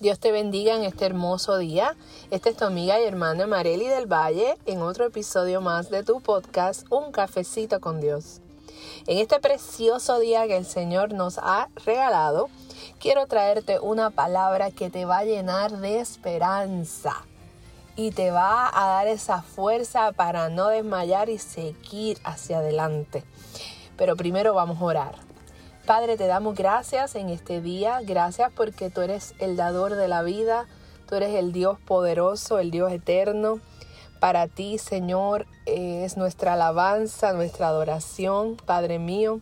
Dios te bendiga en este hermoso día. Esta es tu amiga y hermana Marely del Valle en otro episodio más de tu podcast Un cafecito con Dios. En este precioso día que el Señor nos ha regalado, quiero traerte una palabra que te va a llenar de esperanza y te va a dar esa fuerza para no desmayar y seguir hacia adelante. Pero primero vamos a orar. Padre, te damos gracias en este día, gracias porque tú eres el dador de la vida, tú eres el Dios poderoso, el Dios eterno. Para ti, Señor, es nuestra alabanza, nuestra adoración, Padre mío.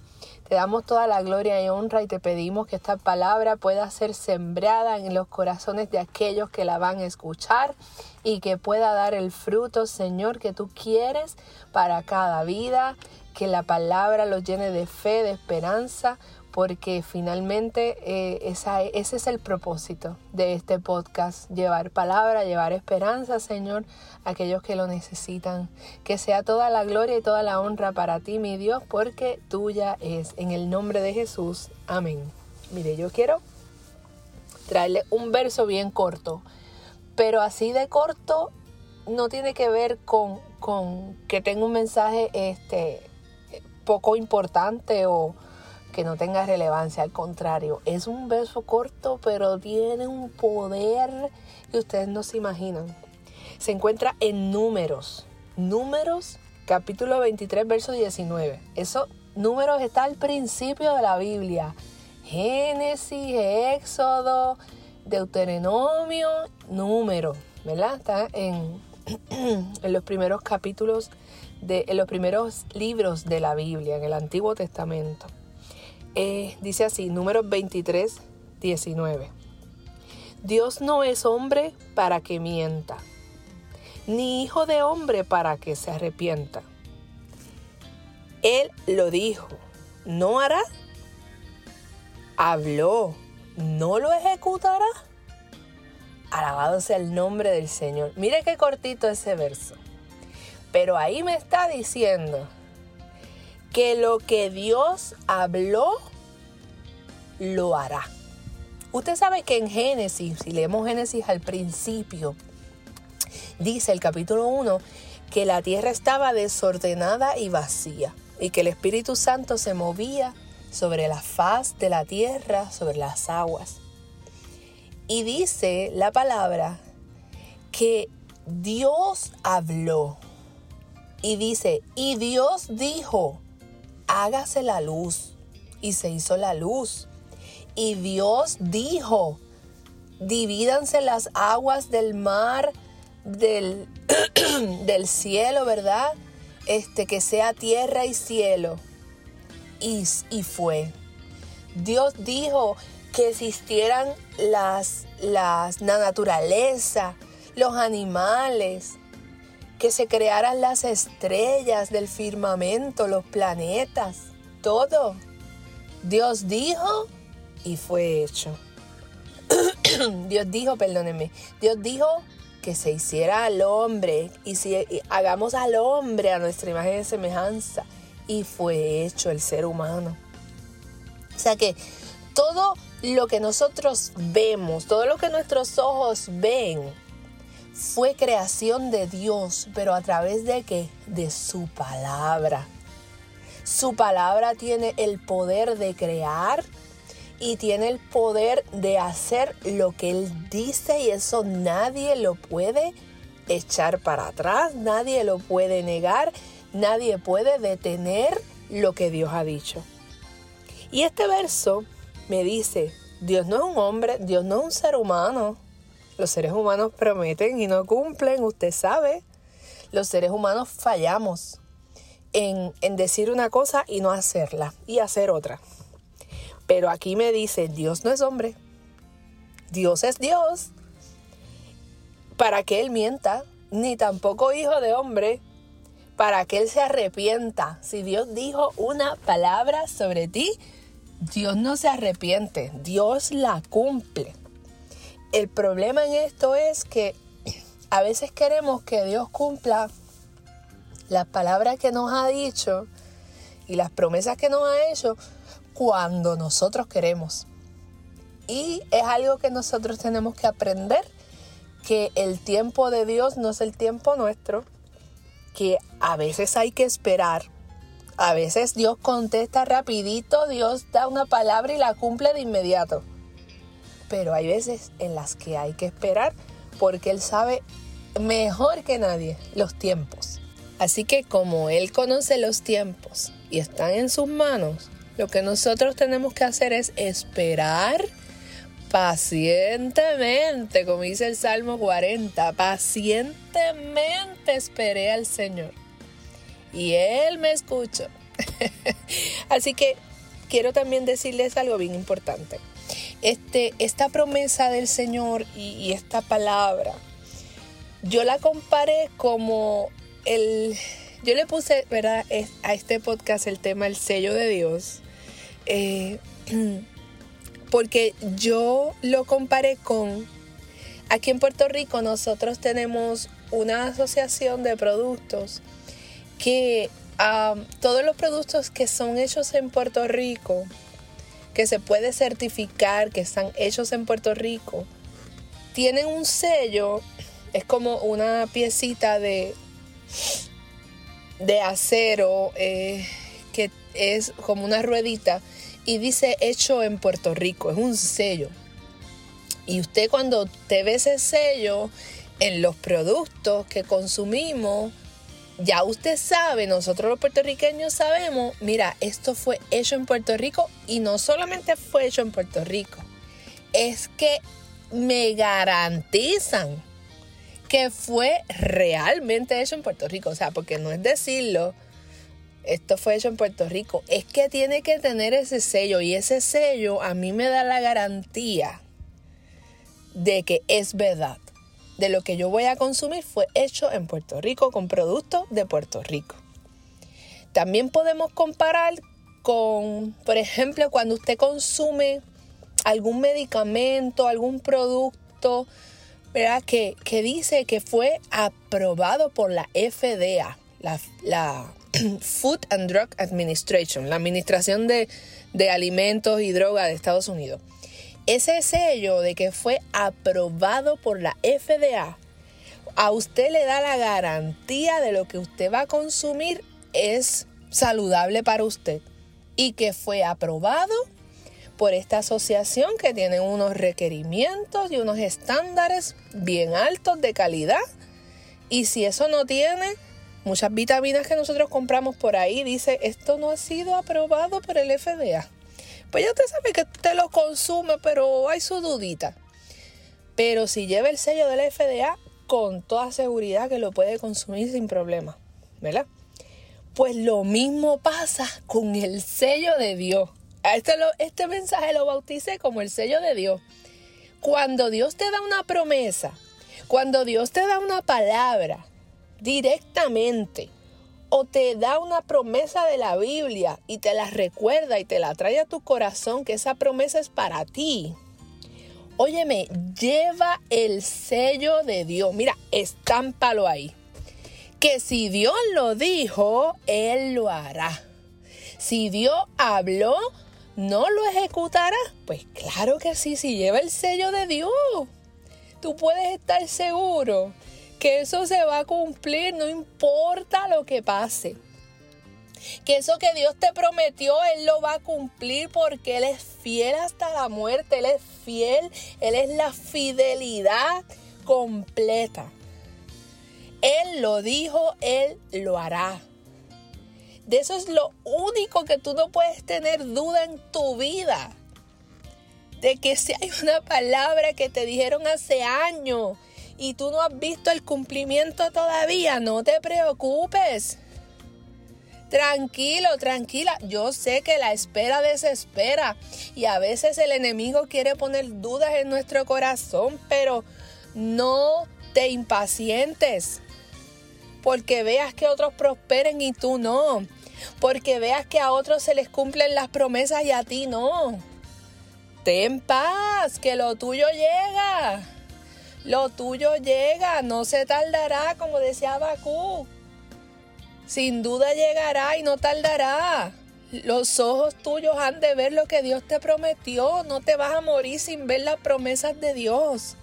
Te damos toda la gloria y honra y te pedimos que esta palabra pueda ser sembrada en los corazones de aquellos que la van a escuchar y que pueda dar el fruto, Señor, que tú quieres para cada vida, que la palabra los llene de fe, de esperanza, porque finalmente eh, ese es el propósito de este podcast, llevar palabra, llevar esperanza, Señor, a aquellos que lo necesitan. Que sea toda la gloria y toda la honra para ti, mi Dios, porque tuya es. En el nombre de Jesús, amén. Mire, yo quiero traerle un verso bien corto, pero así de corto no tiene que ver con, con que tenga un mensaje este, poco importante o que no tenga relevancia, al contrario, es un verso corto, pero tiene un poder que ustedes no se imaginan. Se encuentra en números, números capítulo 23, verso 19. Eso, números está al principio de la Biblia. Génesis, Éxodo, Deuteronomio, número, ¿verdad? Está en, en los primeros capítulos, de, en los primeros libros de la Biblia, en el Antiguo Testamento. Eh, dice así, número 23, 19. Dios no es hombre para que mienta, ni hijo de hombre para que se arrepienta. Él lo dijo, ¿no hará? Habló, ¿no lo ejecutará? Alabado sea el nombre del Señor. Mire qué cortito ese verso. Pero ahí me está diciendo que lo que Dios habló, lo hará. Usted sabe que en Génesis, si leemos Génesis al principio, dice el capítulo 1 que la tierra estaba desordenada y vacía y que el Espíritu Santo se movía sobre la faz de la tierra, sobre las aguas. Y dice la palabra que Dios habló. Y dice, y Dios dijo, hágase la luz. Y se hizo la luz. Y Dios dijo, divídanse las aguas del mar, del, del cielo, ¿verdad? Este, que sea tierra y cielo. Y, y fue. Dios dijo que existieran las, las, la naturaleza, los animales, que se crearan las estrellas del firmamento, los planetas, todo. Dios dijo y fue hecho. Dios dijo, perdónenme, Dios dijo que se hiciera al hombre y si hagamos al hombre a nuestra imagen y semejanza y fue hecho el ser humano. O sea que todo lo que nosotros vemos, todo lo que nuestros ojos ven, fue creación de Dios, pero a través de qué? De su palabra. Su palabra tiene el poder de crear y tiene el poder de hacer lo que Él dice y eso nadie lo puede echar para atrás, nadie lo puede negar, nadie puede detener lo que Dios ha dicho. Y este verso me dice, Dios no es un hombre, Dios no es un ser humano, los seres humanos prometen y no cumplen, usted sabe. Los seres humanos fallamos en, decir una cosa y no hacerla y hacer otra. Pero aquí me dice, Dios no es hombre. Dios es Dios. Para que Él mienta, ni tampoco hijo de hombre, para que Él se arrepienta. Si Dios dijo una palabra sobre ti, Dios no se arrepiente, Dios la cumple. El problema en esto es que a veces queremos que Dios cumpla las palabras que nos ha dicho y las promesas que nos ha hecho cuando nosotros queremos. Y es algo que nosotros tenemos que aprender, que el tiempo de Dios no es el tiempo nuestro, que a veces hay que esperar. A veces Dios contesta rapidito, Dios da una palabra y la cumple de inmediato. Pero hay veces en las que hay que esperar porque Él sabe mejor que nadie los tiempos. Así que como Él conoce los tiempos y están en sus manos, lo que nosotros tenemos que hacer es esperar pacientemente, como dice el Salmo 40, pacientemente esperé al Señor. Y Él me escuchó. Así que quiero también decirles algo bien importante. Este, esta promesa del Señor y, esta palabra, yo la comparé como el... Yo le puse, ¿verdad? A este podcast el tema el sello de Dios. Eh, porque yo lo comparé con, aquí en Puerto Rico nosotros tenemos una asociación de productos que todos los productos que son hechos en Puerto Rico, que se puede certificar que están hechos en Puerto Rico, tienen un sello, es como una piecita de, de acero eh, que es como una ruedita y dice hecho en Puerto Rico, es un sello. Y usted cuando te ve ese sello en los productos que consumimos, ya usted sabe, nosotros los puertorriqueños sabemos, mira, esto fue hecho en Puerto Rico y no solamente fue hecho en Puerto Rico, es que me garantizan que fue realmente hecho en Puerto Rico. O sea, porque no es decirlo, esto fue hecho en Puerto Rico, es que tiene que tener ese sello y ese sello a mí me da la garantía de que es verdad. De lo que yo voy a consumir fue hecho en Puerto Rico con productos de Puerto Rico. También podemos comparar con, por ejemplo, cuando usted consume algún medicamento, algún producto, ¿verdad? Que, que dice que fue aprobado por la FDA, la, la Food and Drug Administration, la Administración de, Alimentos y Drogas de Estados Unidos. Ese sello de que fue aprobado por la FDA, a usted le da la garantía de lo que usted va a consumir es saludable para usted y que fue aprobado por esta asociación que tiene unos requerimientos y unos estándares bien altos de calidad. Y si eso no tiene, muchas vitaminas que nosotros compramos por ahí, dice, esto no ha sido aprobado por el FDA. Pues ya usted sabe que usted lo consume, pero hay su dudita. Pero si lleva el sello del FDA, con toda seguridad que lo puede consumir sin problema, ¿verdad? Pues lo mismo pasa con el sello de Dios. Este, este mensaje lo bauticé como el sello de Dios. Cuando Dios te da una promesa, cuando Dios te da una palabra, directamente o te da una promesa de la Biblia y te la recuerda y te la trae a tu corazón que esa promesa es para ti. Óyeme, lleva el sello de Dios. Mira, estámpalo ahí. Que si Dios lo dijo, Él lo hará. Si Dios habló, ¿no lo ejecutará? Pues claro que sí, si lleva el sello de Dios. Tú puedes estar seguro que eso se va a cumplir, no importa lo que pase. Que eso que Dios te prometió, Él lo va a cumplir porque Él es fiel hasta la muerte, Él es fiel, Él es la fidelidad completa. Él lo dijo, Él lo hará. De eso es lo único que tú no puedes tener duda en tu vida. De que si hay una palabra que te dijeron hace años y tú no has visto el cumplimiento todavía, no te preocupes. Tranquilo, tranquila. Yo sé que la espera desespera y a veces el enemigo quiere poner dudas en nuestro corazón, pero no te impacientes. Porque veas que otros prosperen y tú no. Porque veas que a otros se les cumplen las promesas y a ti no. Ten paz, que lo tuyo llega. Lo tuyo llega, no se tardará, como decía Bakú. Sin duda llegará y no tardará. Los ojos tuyos han de ver lo que Dios te prometió. No te vas a morir sin ver las promesas de Dios.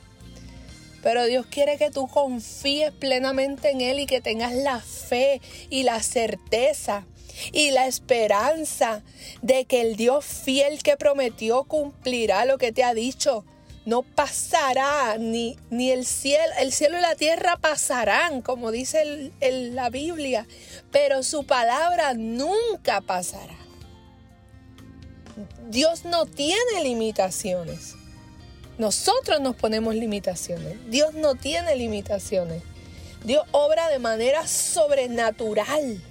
Pero Dios quiere que tú confíes plenamente en Él y que tengas la fe y la certeza y la esperanza de que el Dios fiel que prometió cumplirá lo que te ha dicho. No pasará, ni, ni el cielo, el cielo y la tierra pasarán, como dice la Biblia, pero su palabra nunca pasará. Dios no tiene limitaciones. Nosotros nos ponemos limitaciones. Dios no tiene limitaciones. Dios obra de manera sobrenatural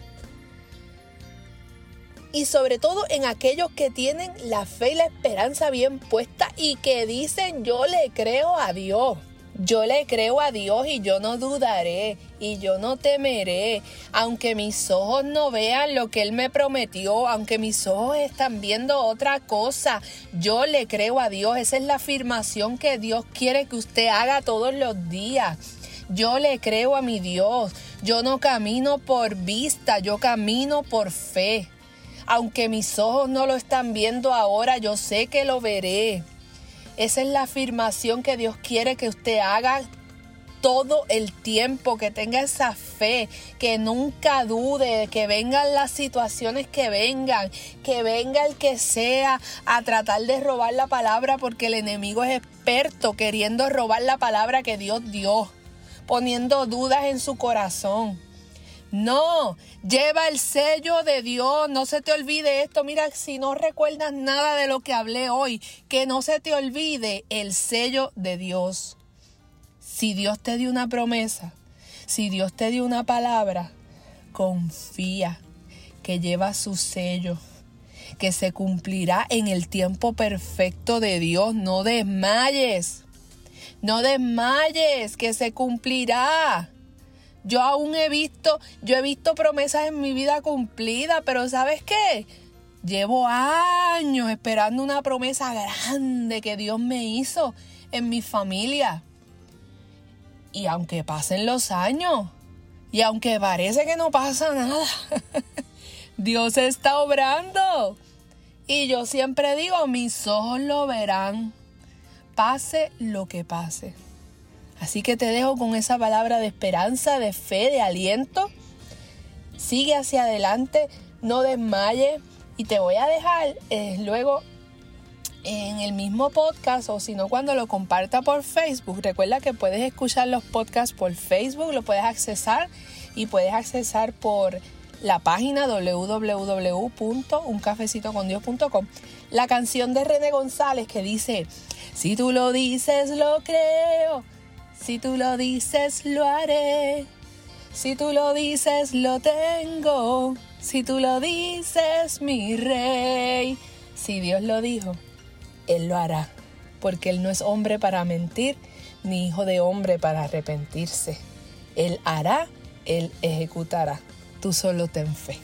y sobre todo en aquellos que tienen la fe y la esperanza bien puesta y que dicen yo le creo a Dios. Yo le creo a Dios y yo no dudaré y yo no temeré, aunque mis ojos no vean lo que Él me prometió, aunque mis ojos están viendo otra cosa, yo le creo a Dios. Esa es la afirmación que Dios quiere que usted haga todos los días. Yo le creo a mi Dios. Yo no camino por vista, yo camino por fe. Aunque mis ojos no lo están viendo ahora, yo sé que lo veré. Esa es la afirmación que Dios quiere que usted haga todo el tiempo, que tenga esa fe, que nunca dude, que vengan las situaciones que vengan, que venga el que sea a tratar de robar la palabra porque el enemigo es experto queriendo robar la palabra que Dios dio, poniendo dudas en su corazón. No, lleva el sello de Dios, no se te olvide esto. Mira, si no recuerdas nada de lo que hablé hoy, que no se te olvide el sello de Dios. Si Dios te dio una promesa, si Dios te dio una palabra, confía que lleva su sello, que se cumplirá en el tiempo perfecto de Dios. No desmayes, no desmayes, que se cumplirá. Yo aún he visto, yo he visto promesas en mi vida cumplidas, pero ¿sabes qué? Llevo años esperando una promesa grande que Dios me hizo en mi familia. Y aunque pasen los años, y aunque parece que no pasa nada, Dios está obrando. Y yo siempre digo, mis ojos lo verán, pase lo que pase. Así que te dejo con esa palabra de esperanza, de fe, de aliento. Sigue hacia adelante, no desmayes y te voy a dejar eh, luego en el mismo podcast o si no cuando lo comparta por Facebook. Recuerda que puedes escuchar los podcasts por Facebook, lo puedes accesar y puedes accesar por la página www.uncafecitocondios.com. La canción de René González que dice, si tú lo dices, lo creo. Si tú lo dices, lo haré. Si tú lo dices, lo tengo. Si tú lo dices, mi rey. Si Dios lo dijo, Él lo hará. Porque Él no es hombre para mentir, ni hijo de hombre para arrepentirse. Él hará, Él ejecutará. Tú solo ten fe.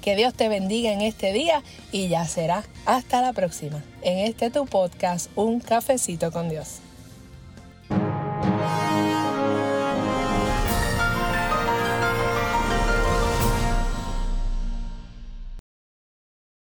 Que Dios te bendiga en este día y ya será hasta la próxima. En este tu podcast, Un cafecito con Dios.